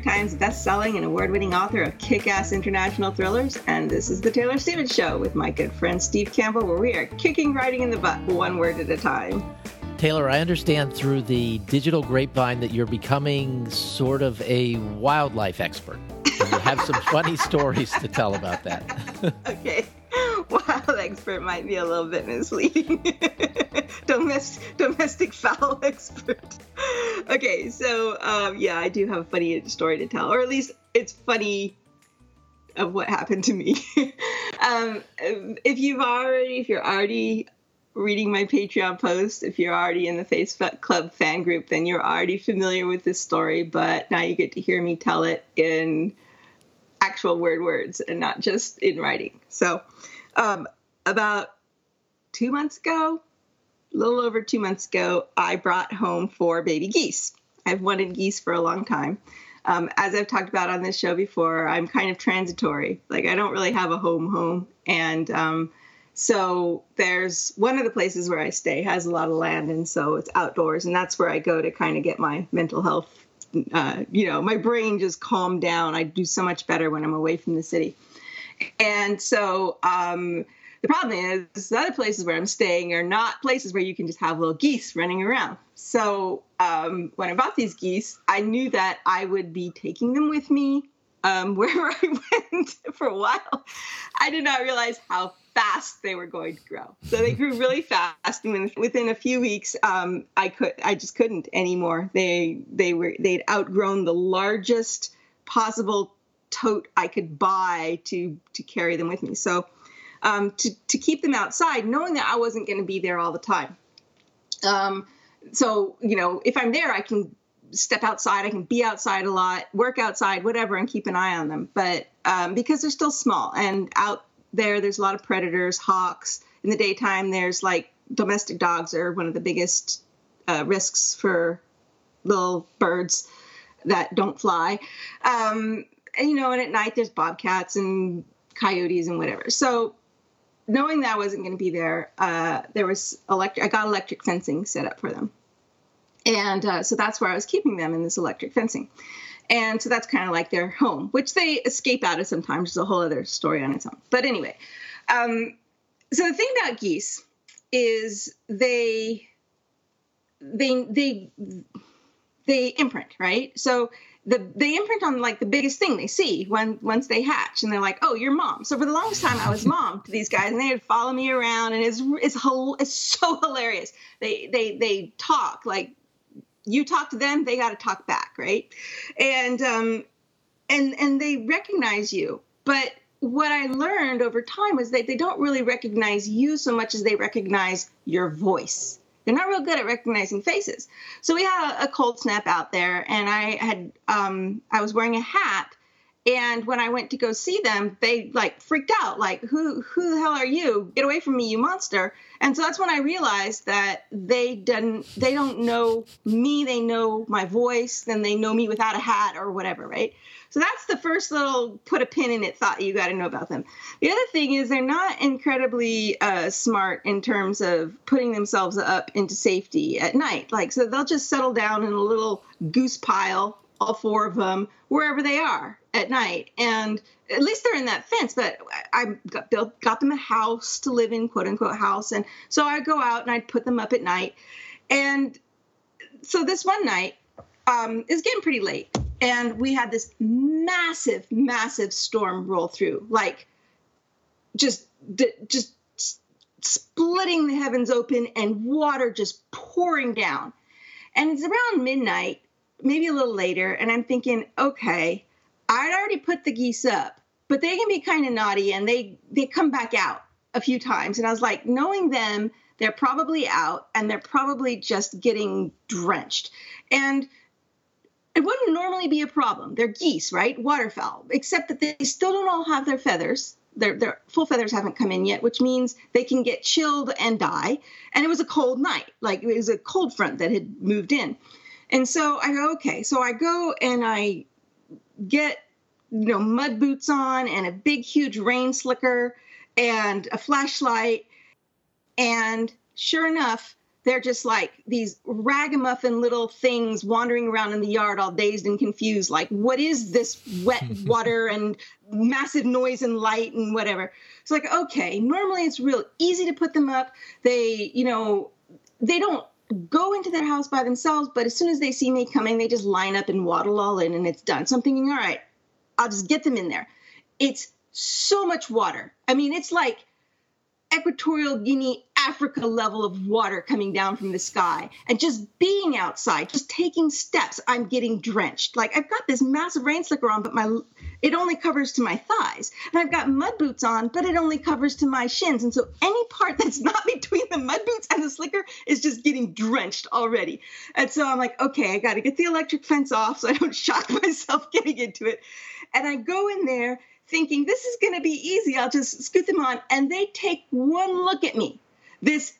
York Times best-selling and award-winning author of kick-ass international thrillers, and this is the Taylor Stevens Show with my good friend Steve Campbell, where we are kicking writing in the butt one word at a time. Taylor, I understand through the digital grapevine that you're becoming sort of a wildlife expert. And you have some funny stories to tell about that. okay. Expert might be a little bit misleading. domestic, domestic fowl expert. Okay, so um, yeah, I do have a funny story to tell, or at least it's funny of what happened to me. um, if you've already, if you're already reading my Patreon post, if you're already in the Facebook Club fan group, then you're already familiar with this story. But now you get to hear me tell it in actual word words and not just in writing. So, um, about two months ago, a little over two months ago, I brought home four baby geese. I've wanted geese for a long time. Um, as I've talked about on this show before, I'm kind of transitory. Like, I don't really have a home home. And um, so there's one of the places where I stay has a lot of land, and so it's outdoors. And that's where I go to kind of get my mental health, uh, you know, my brain just calmed down. I do so much better when I'm away from the city. And so, um, the problem is the other places where I'm staying are not places where you can just have little geese running around. So um, when I bought these geese, I knew that I would be taking them with me um, wherever I went for a while. I did not realize how fast they were going to grow. So they grew really fast, and within a few weeks, um, I could I just couldn't anymore. They they were they'd outgrown the largest possible tote I could buy to to carry them with me. So um, to, to keep them outside, knowing that I wasn't going to be there all the time. Um, so, you know, if I'm there, I can step outside, I can be outside a lot, work outside, whatever, and keep an eye on them. But um, because they're still small and out there, there's a lot of predators, hawks. In the daytime, there's like domestic dogs are one of the biggest uh, risks for little birds that don't fly. Um, and, you know, and at night, there's bobcats and coyotes and whatever. So knowing that I wasn't going to be there, uh, there was electric. I got electric fencing set up for them, and uh, so that's where I was keeping them in this electric fencing. And so that's kind of like their home, which they escape out of sometimes. It's a whole other story on its own. But anyway, um, so the thing about geese is they they they they imprint, right? So the they imprint on like the biggest thing they see when once they hatch and they're like oh you're mom. So for the longest time i was mom to these guys and they would follow me around and it's it's, it's so hilarious. They they they talk like you talk to them they got to talk back right? And um and and they recognize you. But what i learned over time was that they don't really recognize you so much as they recognize your voice they're not real good at recognizing faces. So we had a, a cold snap out there, and I had um, I was wearing a hat, and when I went to go see them, they like freaked out, like who who the hell are you? Get away from me, you monster! And so that's when I realized that they didn't they don't know me, they know my voice, then they know me without a hat or whatever, right? So that's the first little put a pin in it thought you got to know about them. The other thing is they're not incredibly uh, smart in terms of putting themselves up into safety at night. Like, so they'll just settle down in a little goose pile, all four of them, wherever they are at night. And at least they're in that fence, but I got, built, got them a house to live in, quote unquote house. And so I'd go out and I'd put them up at night. And so this one night, um, is getting pretty late and we had this massive massive storm roll through like just just splitting the heavens open and water just pouring down. And it's around midnight maybe a little later and i'm thinking okay i'd already put the geese up but they can be kind of naughty and they they come back out a few times. And i was like knowing them they're probably out and they're probably just getting drenched. And it wouldn't normally be a problem. They're geese, right? Waterfowl, except that they still don't all have their feathers. Their, their full feathers haven't come in yet, which means they can get chilled and die. And it was a cold night, like it was a cold front that had moved in. And so I go, okay. So I go and I get, you know, mud boots on and a big, huge rain slicker and a flashlight. And sure enough, they're just like these ragamuffin little things wandering around in the yard all dazed and confused like what is this wet water and massive noise and light and whatever? It's like okay normally it's real easy to put them up. They you know they don't go into their house by themselves but as soon as they see me coming they just line up and waddle all in and it's done. So i'm thinking all right i'll just get them in there. It's so much water. I mean it's like equatorial guinea Africa level of water coming down from the sky. And just being outside, just taking steps, I'm getting drenched. Like I've got this massive rain slicker on, but my it only covers to my thighs. And I've got mud boots on, but it only covers to my shins. And so any part that's not between the mud boots and the slicker is just getting drenched already. And so I'm like, okay, I got to get the electric fence off so I don't shock myself getting into it. And I go in there thinking this is going to be easy. I'll just scoot them on. And they take one look at me this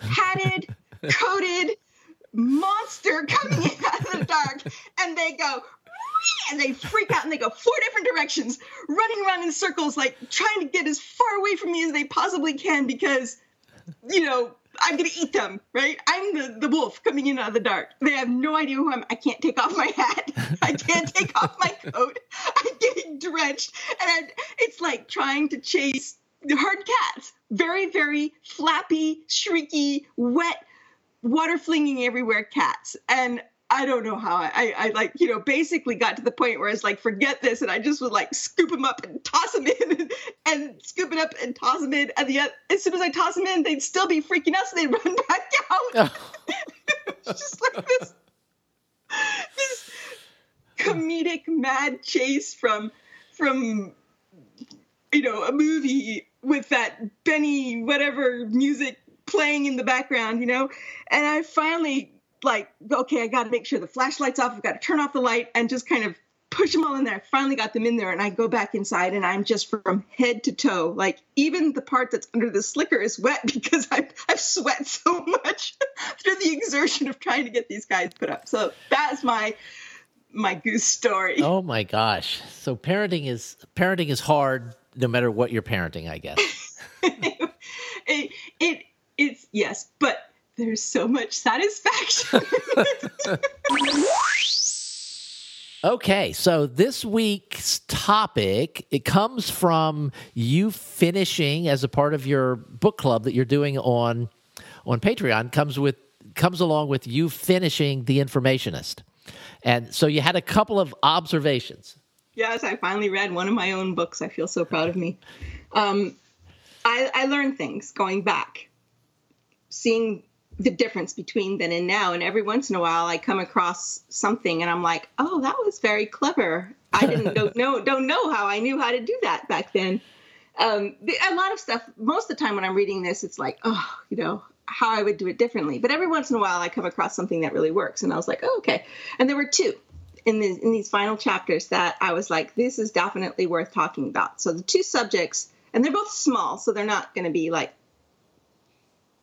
hatted, coated monster coming in out of the dark, and they go, and they freak out and they go four different directions, running around in circles, like trying to get as far away from me as they possibly can because, you know, I'm gonna eat them, right? I'm the, the wolf coming in out of the dark. They have no idea who I'm. I can't take off my hat. I can't take off my coat. I'm getting drenched, and it's like trying to chase hard cats, very, very flappy, shrieky, wet, water flinging everywhere cats. And I don't know how I, I, I, like, you know, basically got to the point where I was like, forget this. And I just would like scoop them up and toss them in and, and scoop it up and toss them in. And the, as soon as I toss them in, they'd still be freaking out. So they'd run back out. Oh. just like this, this comedic mad chase from, from, you know, a movie with that Benny whatever music playing in the background, you know? And I finally like, okay, I got to make sure the flashlight's off. I've got to turn off the light and just kind of push them all in there. I finally got them in there and I go back inside and I'm just from head to toe. Like even the part that's under the slicker is wet because I've, I've sweat so much through the exertion of trying to get these guys put up. So that's my my goose story. Oh my gosh. So parenting is parenting is hard no matter what you're parenting, I guess. it, it it's yes, but there's so much satisfaction. okay, so this week's topic it comes from you finishing as a part of your book club that you're doing on on Patreon comes with comes along with you finishing The Informationist. And so you had a couple of observations. Yes, I finally read one of my own books. I feel so proud of me. Um, I, I learned things going back, seeing the difference between then and now. And every once in a while, I come across something, and I'm like, "Oh, that was very clever." I didn't don't know don't know how I knew how to do that back then. Um, a lot of stuff. Most of the time, when I'm reading this, it's like, oh, you know, how I would do it differently. But every once in a while, I come across something that really works, and I was like, oh, okay. And there were two in, the, in these final chapters that I was like, this is definitely worth talking about. So the two subjects, and they're both small, so they're not going to be like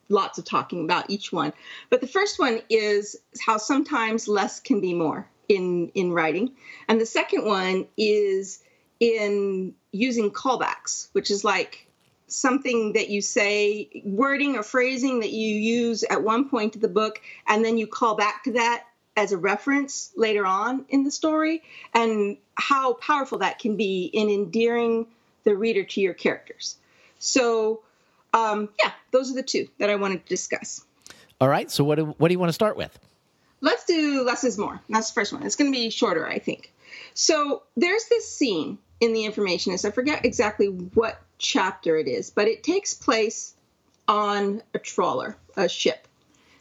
lots of talking about each one. But the first one is how sometimes less can be more in in writing, and the second one is in using callbacks, which is like something that you say, wording or phrasing that you use at one point of the book, and then you call back to that as a reference later on in the story and how powerful that can be in endearing the reader to your characters. So, um, yeah, those are the two that I wanted to discuss. All right. So, what do, what do you want to start with? Let's do less is more. That's the first one. It's going to be shorter, I think. So, there's this scene in the informationist. I forget exactly what chapter it is, but it takes place on a trawler, a ship,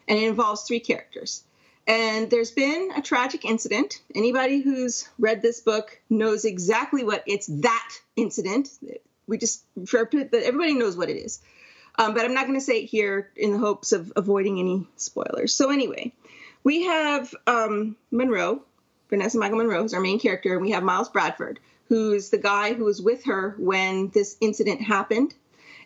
and it involves three characters. And there's been a tragic incident. Anybody who's read this book knows exactly what it's that incident. We just it, that everybody knows what it is. Um, but I'm not going to say it here in the hopes of avoiding any spoilers. So, anyway, we have um, Monroe, Vanessa Michael Monroe, who's our main character, and we have Miles Bradford, who's the guy who was with her when this incident happened.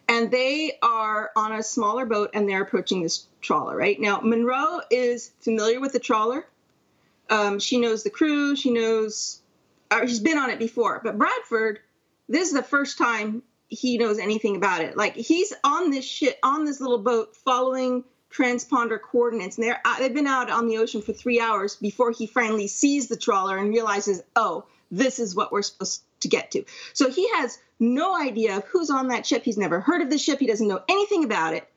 And they are on a smaller boat and they're approaching this trawler, right? Now, Monroe is familiar with the trawler. Um, she knows the crew, she knows, or she's been on it before. But Bradford, this is the first time he knows anything about it. Like he's on this shit, on this little boat, following transponder coordinates, and they're they've been out on the ocean for three hours before he finally sees the trawler and realizes, oh, this is what we're supposed to get to. So he has no idea of who's on that ship. He's never heard of the ship. He doesn't know anything about it.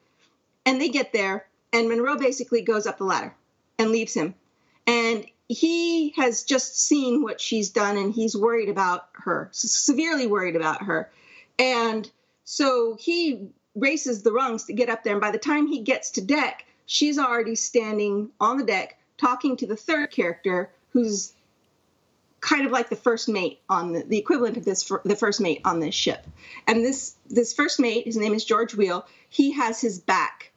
And they get there, and Monroe basically goes up the ladder and leaves him. And he has just seen what she's done, and he's worried about her, severely worried about her. And so he races the rungs to get up there. And by the time he gets to deck, she's already standing on the deck talking to the third character who's kind of like the first mate on the, the equivalent of this the first mate on this ship. And this this first mate his name is george wheel. He has his back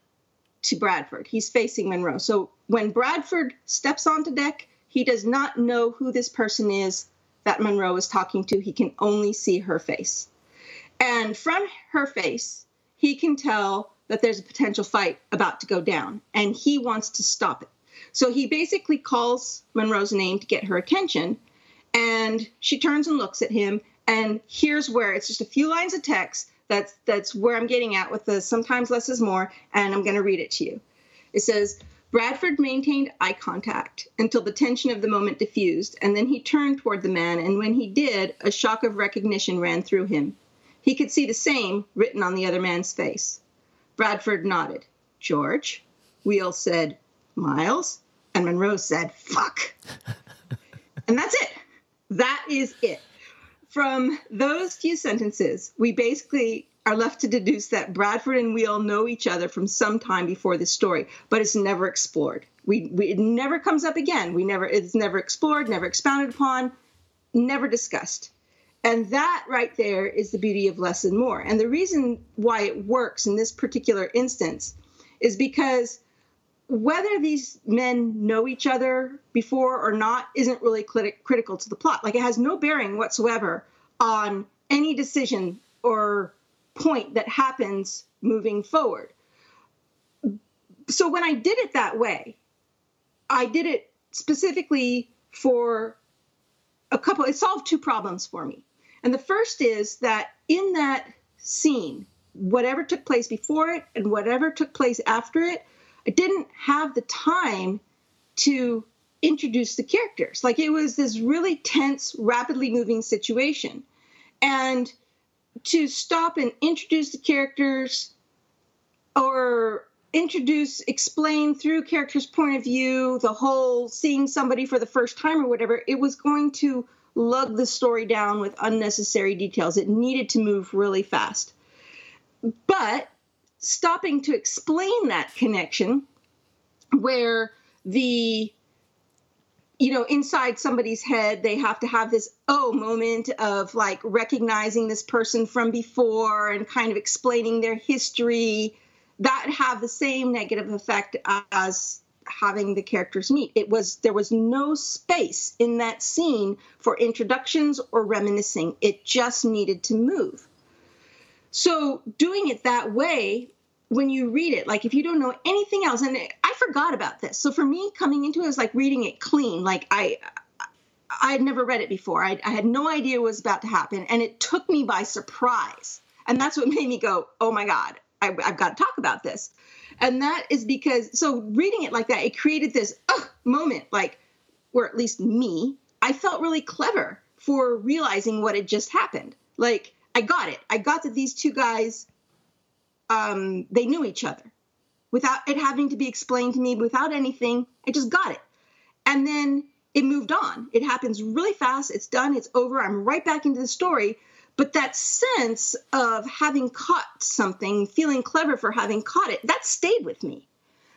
to bradford. He's facing monroe. So when bradford steps onto deck he does not know who this person is that monroe is talking to. He can only see her face. And from her face he can tell that there's a potential fight about to go down and he wants to stop it. So he basically calls monroe's name to get her attention and she turns and looks at him and here's where it's just a few lines of text that's that's where i'm getting at with the sometimes less is more and i'm going to read it to you. It says bradford maintained eye contact until the tension of the moment diffused and then he turned toward the man and when he did a shock of recognition ran through him. He could see the same written on the other man's face. Bradford nodded. George? Wheel said miles? And monroe said fuck. And that's it that is it. From those few sentences, we basically are left to deduce that Bradford and Wheel know each other from some time before this story, but it's never explored. We, we, it never comes up again. We never it's never explored, never expounded upon, never discussed. And that right there is the beauty of less and more. And the reason why it works in this particular instance is because whether these men know each other before or not isn't really crit- critical to the plot. Like it has no bearing whatsoever on any decision or point that happens moving forward. So when I did it that way, I did it specifically for a couple, it solved two problems for me. And the first is that in that scene, whatever took place before it and whatever took place after it, I didn't have the time to introduce the characters. Like it was this really tense, rapidly moving situation. And to stop and introduce the characters or introduce, explain through characters' point of view, the whole seeing somebody for the first time or whatever, it was going to lug the story down with unnecessary details. It needed to move really fast. But stopping to explain that connection where the you know inside somebody's head they have to have this oh moment of like recognizing this person from before and kind of explaining their history that have the same negative effect as having the characters meet. It was there was no space in that scene for introductions or reminiscing. It just needed to move. So doing it that way when you read it, like if you don't know anything else, and I forgot about this. So for me, coming into it was like reading it clean. Like I, I had never read it before. I, I had no idea what was about to happen, and it took me by surprise. And that's what made me go, "Oh my god, I, have got to talk about this." And that is because so reading it like that, it created this moment, like, or at least me, I felt really clever for realizing what had just happened. Like I got it. I got that these two guys um, they knew each other without it having to be explained to me, without anything. I just got it. And then it moved on. It happens really fast. It's done. It's over. I'm right back into the story. But that sense of having caught something, feeling clever for having caught it, that stayed with me.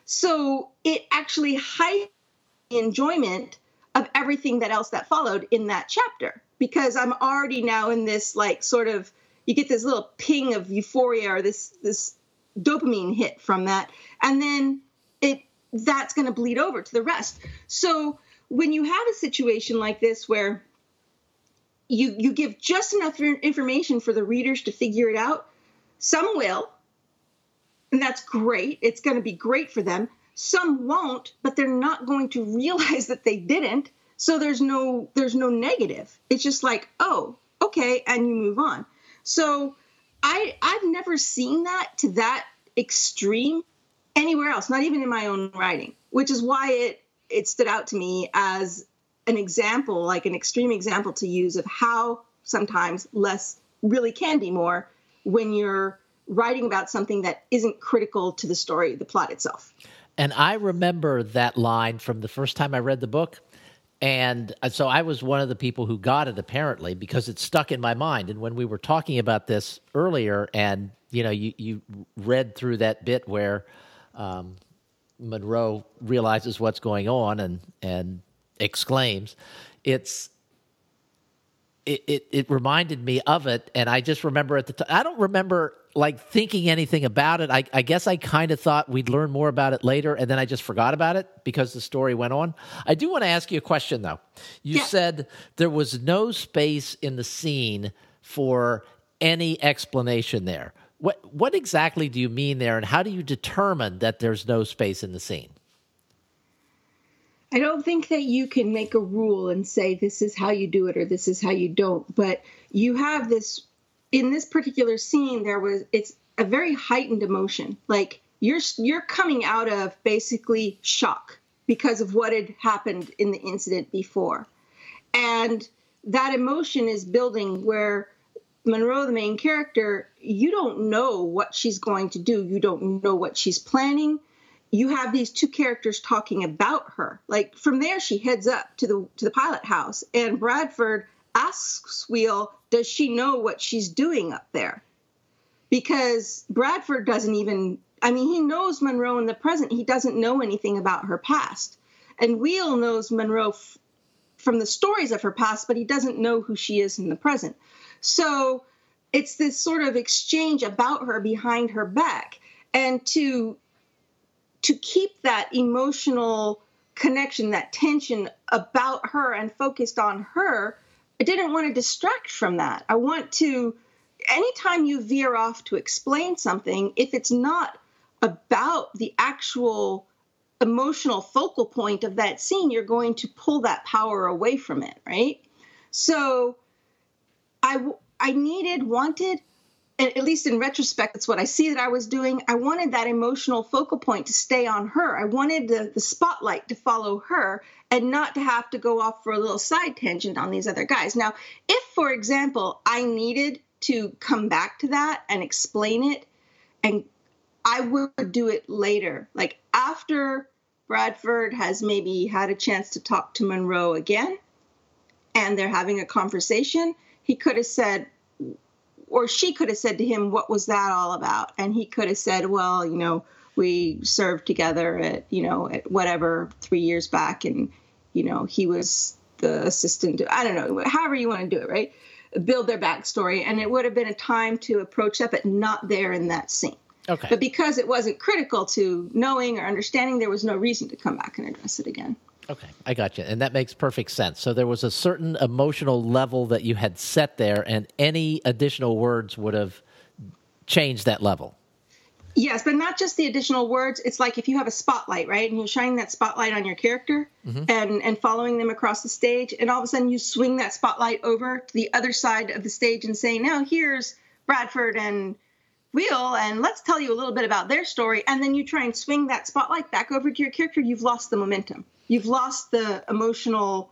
So it actually heightened enjoyment of everything that else that followed in that chapter because I'm already now in this like sort of you get this little ping of euphoria or this this dopamine hit from that and then it that's going to bleed over to the rest so when you have a situation like this where you you give just enough information for the readers to figure it out, some will, and that's great. It's going to be great for them. Some won't, but they're not going to realize that they didn't. So there's no there's no negative. It's just like, "Oh, okay," and you move on. So I I've never seen that to that extreme anywhere else, not even in my own writing, which is why it it stood out to me as an example, like an extreme example to use of how sometimes less really can be more when you're writing about something that isn't critical to the story, the plot itself. And I remember that line from the first time I read the book. And uh, so I was one of the people who got it apparently because it stuck in my mind. And when we were talking about this earlier, and you know, you, you read through that bit where um, Monroe realizes what's going on and and exclaims, it's it, it, it reminded me of it, and I just remember at the time. I don't remember like thinking anything about it. I, I guess I kind of thought we'd learn more about it later, and then I just forgot about it because the story went on. I do want to ask you a question, though. You yeah. said there was no space in the scene for any explanation there. What what exactly do you mean there, and how do you determine that there's no space in the scene? I don't think that you can make a rule and say this is how you do it or this is how you don't, but you have this in this particular scene there was it's a very heightened emotion. Like you're you're coming out of basically shock because of what had happened in the incident before. And that emotion is building where Monroe, the main character, you don't know what she's going to do. You don't know what she's planning. You have these two characters talking about her. Like from there, she heads up to the to the pilot house, and Bradford asks Wheel, "Does she know what she's doing up there?" Because Bradford doesn't even. I mean, he knows Monroe in the present. He doesn't know anything about her past. And Wheel knows Monroe f- from the stories of her past, but he doesn't know who she is in the present. So it's this sort of exchange about her behind her back. And to to keep that emotional connection, that tension about her and focused on her, I didn't want to distract from that. I want to anytime you veer off to explain something, if it's not about the actual emotional focal point of that scene, you're going to pull that power away from it, right? So I I needed, wanted, at least in retrospect, that's what I see that I was doing. I wanted that emotional focal point to stay on her. I wanted the, the spotlight to follow her and not to have to go off for a little side tangent on these other guys. Now, if, for example, I needed to come back to that and explain it, and I would do it later, like after Bradford has maybe had a chance to talk to Monroe again and they're having a conversation he could have said, or she could have said to him, What was that all about? And he could have said, Well, you know, we served together at, you know, at whatever three years back, and, you know, he was the assistant. I don't know, however you want to do it, right? Build their backstory. And it would have been a time to approach that, but not there in that scene. Okay. But because it wasn't critical to knowing or understanding, there was no reason to come back and address it again. Okay, I got you. And that makes perfect sense. So there was a certain emotional level that you had set there, and any additional words would have changed that level. Yes, but not just the additional words. It's like if you have a spotlight, right? And you're shining that spotlight on your character mm-hmm. and, and following them across the stage. And all of a sudden you swing that spotlight over to the other side of the stage and say, now here's Bradford and Wheel, and let's tell you a little bit about their story. And then you try and swing that spotlight back over to your character. You've lost the momentum you've lost the emotional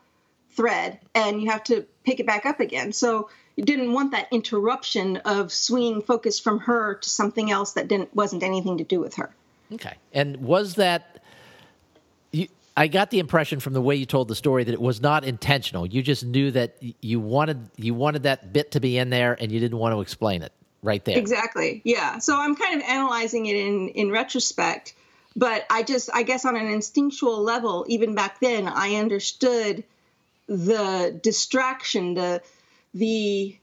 thread and you have to pick it back up again. So you didn't want that interruption of swinging focus from her to something else that didn't wasn't anything to do with her. Okay. And was that you, I got the impression from the way you told the story that it was not intentional. You just knew that you wanted you wanted that bit to be in there and you didn't want to explain it right there. Exactly. Yeah. So I'm kind of analyzing it in in retrospect but I just, I guess on an instinctual level, even back then, I understood the distraction, the, the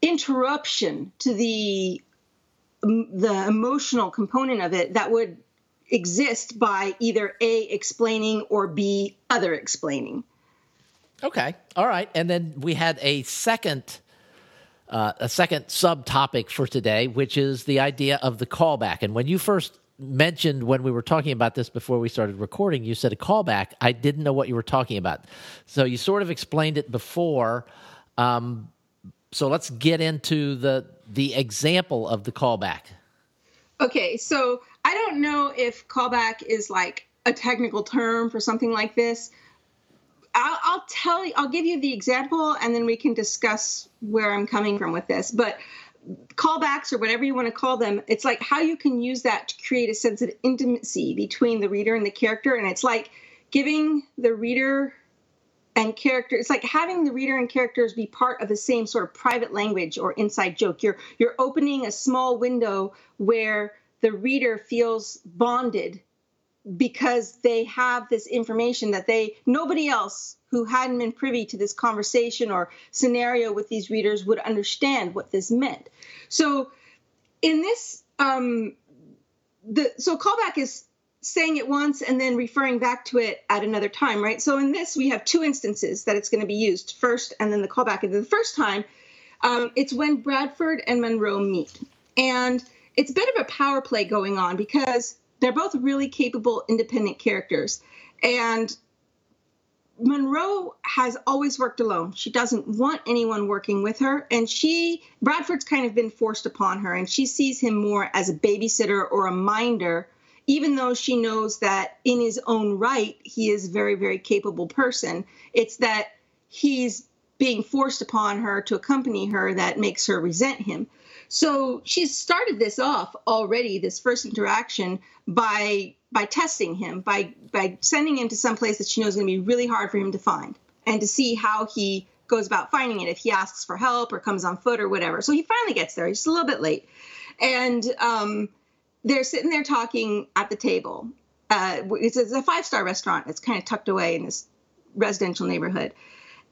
interruption to the, the emotional component of it that would exist by either A, explaining, or B, other explaining. Okay. All right. And then we had a second. Uh, a second subtopic for today, which is the idea of the callback. And when you first mentioned when we were talking about this before we started recording, you said a callback. I didn't know what you were talking about. So you sort of explained it before. Um, so let's get into the the example of the callback. Okay, so I don't know if callback is like a technical term for something like this. I'll, I'll, tell you, I'll give you the example and then we can discuss where I'm coming from with this. But callbacks or whatever you want to call them, it's like how you can use that to create a sense of intimacy between the reader and the character. And it's like giving the reader and character it's like having the reader and characters be part of the same sort of private language or inside joke you're you're opening a small window where the reader feels bonded because they have this information that they nobody else who hadn't been privy to this conversation or scenario with these readers would understand what this meant. So in this um the so callback is saying it once and then referring back to it at another time right? So in this we have two instances that it's going to be used first and then the callback. And the first time um, it's when bradford and monroe meet. And it's a bit of a power play going on because they're both really capable, independent characters. And Monroe has always worked alone. She doesn't want anyone working with her. And she, Bradford's kind of been forced upon her, and she sees him more as a babysitter or a minder, even though she knows that in his own right, he is a very, very capable person. It's that he's being forced upon her to accompany her that makes her resent him. So she's started this off already, this first interaction, by by testing him, by by sending him to some place that she knows is going to be really hard for him to find, and to see how he goes about finding it. If he asks for help or comes on foot or whatever. So he finally gets there. He's a little bit late, and um, they're sitting there talking at the table. Uh, it's, it's a five star restaurant. It's kind of tucked away in this residential neighborhood,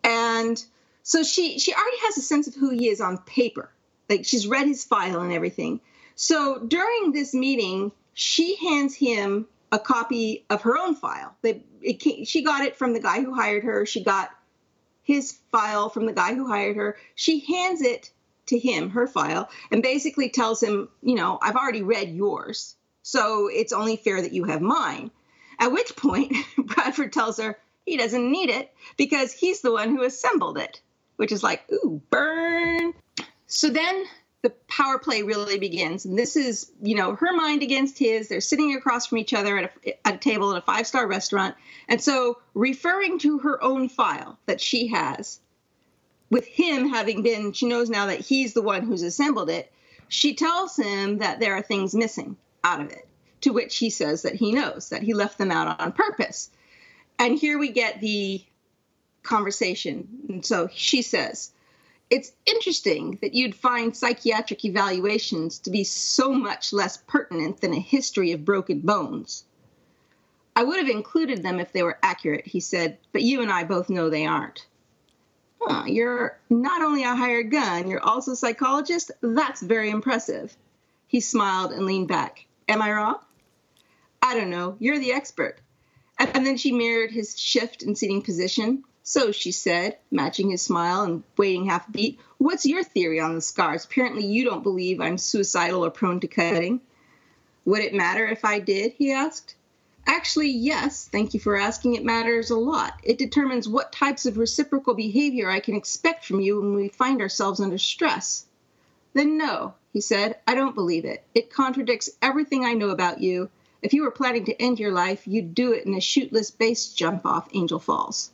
and so she she already has a sense of who he is on paper like she's read his file and everything. So during this meeting, she hands him a copy of her own file. It, she got it from the guy who hired her. She got his file from the guy who hired her. She hands it to him, her file, and basically tells him, you know, I've already read yours, so it's only fair that you have mine. At which point, Bradford tells her he doesn't need it because he's the one who assembled it, which is like, ooh, burn. So then the power play really begins. And this is, you know, her mind against his. They're sitting across from each other at a, at a table at a five star restaurant. And so, referring to her own file that she has, with him having been, she knows now that he's the one who's assembled it, she tells him that there are things missing out of it. To which he says that he knows, that he left them out on purpose. And here we get the conversation. And so she says, it's interesting that you'd find psychiatric evaluations to be so much less pertinent than a history of broken bones. I would have included them if they were accurate, he said, but you and I both know they aren't. Huh, you're not only a hired gun, you're also a psychologist? That's very impressive. He smiled and leaned back. Am I wrong? I don't know. You're the expert. And then she mirrored his shift in seating position. So, she said, matching his smile and waiting half a beat, what's your theory on the scars? Apparently, you don't believe I'm suicidal or prone to cutting. Would it matter if I did? he asked. Actually, yes. Thank you for asking. It matters a lot. It determines what types of reciprocal behavior I can expect from you when we find ourselves under stress. Then, no, he said. I don't believe it. It contradicts everything I know about you. If you were planning to end your life, you'd do it in a chuteless base jump off Angel Falls.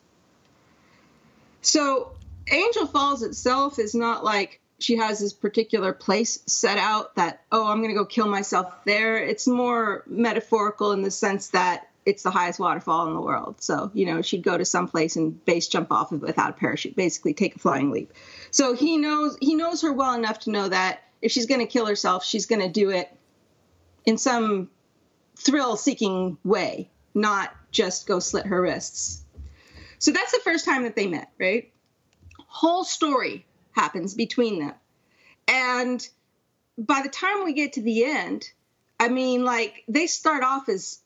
So Angel Falls itself is not like she has this particular place set out that, oh, I'm going to go kill myself there. It's more metaphorical in the sense that it's the highest waterfall in the world. So, you know, she'd go to some place and base jump off of it without a parachute, basically take a flying leap. So he knows he knows her well enough to know that if she's going to kill herself, she's going to do it in some thrill seeking way, not just go slit her wrists. So that's the first time that they met, right? Whole story happens between them. And by the time we get to the end, I mean, like they start off as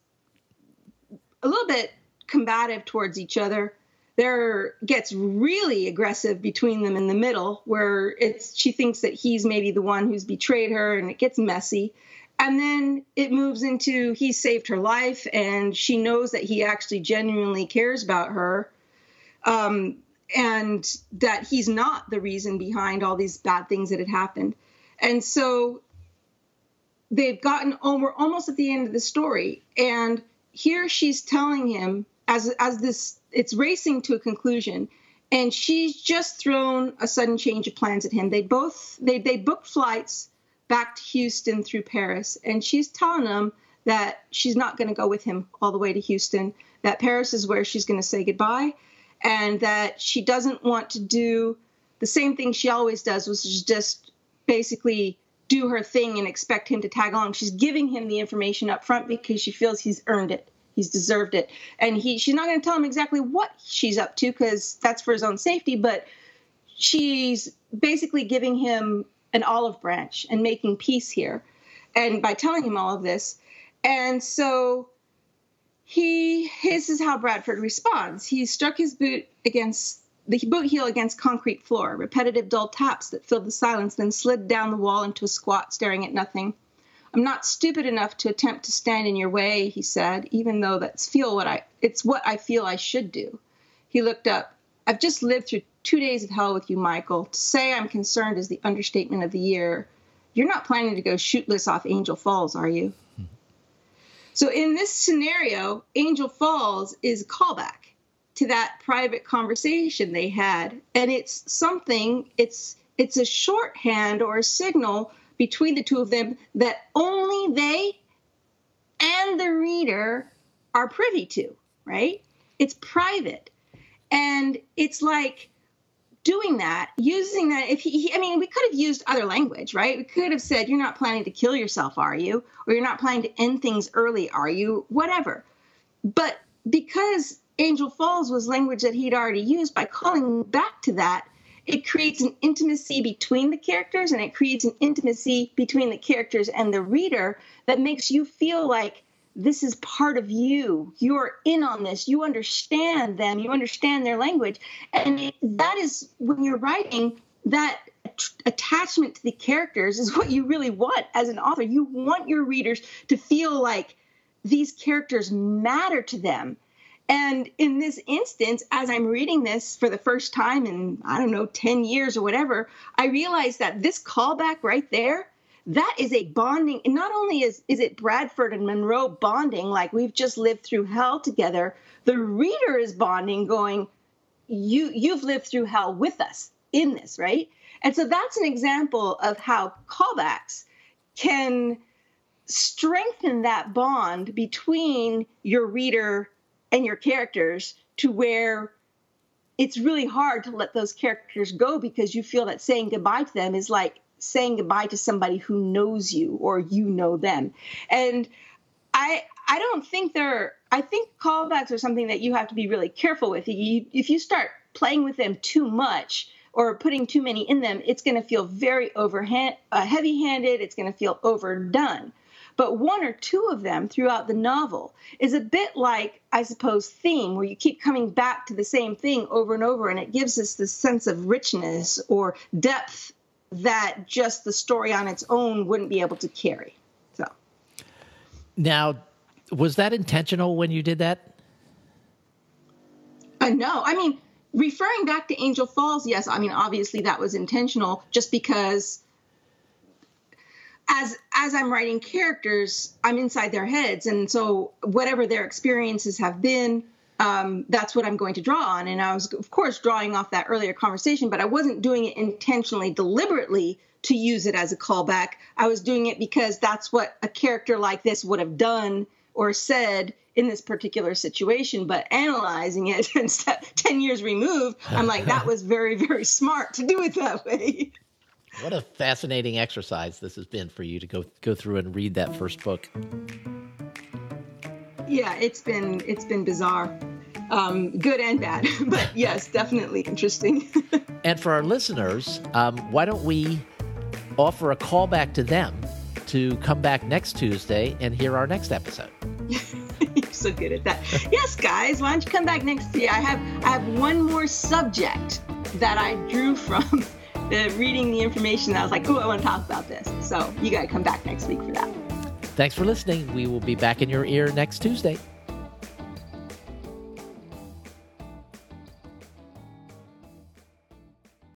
a little bit combative towards each other. There gets really aggressive between them in the middle, where it's she thinks that he's maybe the one who's betrayed her, and it gets messy. And then it moves into he saved her life, and she knows that he actually genuinely cares about her, um, and that he's not the reason behind all these bad things that had happened. And so they've gotten oh, we're almost at the end of the story, and here she's telling him as as this it's racing to a conclusion. And she's just thrown a sudden change of plans at him. They both they they booked flights back to Houston through Paris. And she's telling him that she's not going to go with him all the way to Houston that Paris is where she's going to say goodbye and that she doesn't want to do the same thing she always does which is just basically do her thing and expect him to tag along. She's giving him the information up front because she feels he's earned it. He's deserved it. And he she's not going to tell him exactly what she's up to because that's for his own safety, but she's basically giving him an olive branch and making peace here. And by telling him all of this. And so he this is how Bradford responds. He struck his boot against the boot heel against concrete floor, repetitive dull taps that filled the silence, then slid down the wall into a squat, staring at nothing. I'm not stupid enough to attempt to stand in your way, he said, even though that's feel what I it's what I feel I should do. He looked up. I've just lived through two days of hell with you, Michael. To say I'm concerned is the understatement of the year. You're not planning to go chuteless off Angel Falls, are you? So in this scenario, Angel Falls is a callback to that private conversation they had. And it's something it's it's a shorthand or a signal between the two of them that only they and the reader are privy to right? It's private. And it's like doing that using that if he, he, i mean we could have used other language right? We could have said you're not planning to kill yourself are you? Or you're not planning to end things early are you? Whatever. But because Angel Falls was language that he'd already used. By calling back to that, it creates an intimacy between the characters and it creates an intimacy between the characters and the reader that makes you feel like this is part of you. You're in on this. You understand them. You understand their language. And that is when you're writing that attachment to the characters is what you really want as an author. You want your readers to feel like these characters matter to them and in this instance, as I'm reading this for the first time in, I don't know, 10 years or whatever, I realized that this callback right there, that is a bonding. And not only is, is it Bradford and Monroe bonding, like we've just lived through hell together, the reader is bonding, going, you, you've lived through hell with us in this, right? And so that's an example of how callbacks can strengthen that bond between your reader and your characters to where it's really hard to let those characters go because you feel that saying goodbye to them is like saying goodbye to somebody who knows you or you know them. And I I don't think they're I think callbacks are something that you have to be really careful with. You, if you start playing with them too much or putting too many in them, it's going to feel very overhand, uh, heavy-handed. It's going to feel overdone but one or two of them throughout the novel is a bit like, I suppose, theme, where you keep coming back to the same thing over and over, and it gives us this sense of richness or depth that just the story on its own wouldn't be able to carry. So, now, was that intentional when you did that? Uh, no, I mean, referring back to Angel Falls, yes, I mean, obviously that was intentional just because as as I'm writing characters, I'm inside their heads, and so whatever their experiences have been, um, that's what I'm going to draw on. And I was, of course, drawing off that earlier conversation, but I wasn't doing it intentionally, deliberately to use it as a callback. I was doing it because that's what a character like this would have done or said in this particular situation. But analyzing it, ten years removed, I'm like, that was very, very smart to do it that way. What a fascinating exercise this has been for you to go go through and read that first book. Yeah, it's been it's been bizarre. Um, good and bad, but yes, definitely interesting. and for our listeners, um, why don't we offer a callback to them to come back next Tuesday and hear our next episode. You're so good at that. yes, guys, why don't you come back next year? I have I have one more subject that I drew from the reading the information. I was like, oh, I want to talk about this. So you got to come back next week for that. Thanks for listening. We will be back in your ear next Tuesday.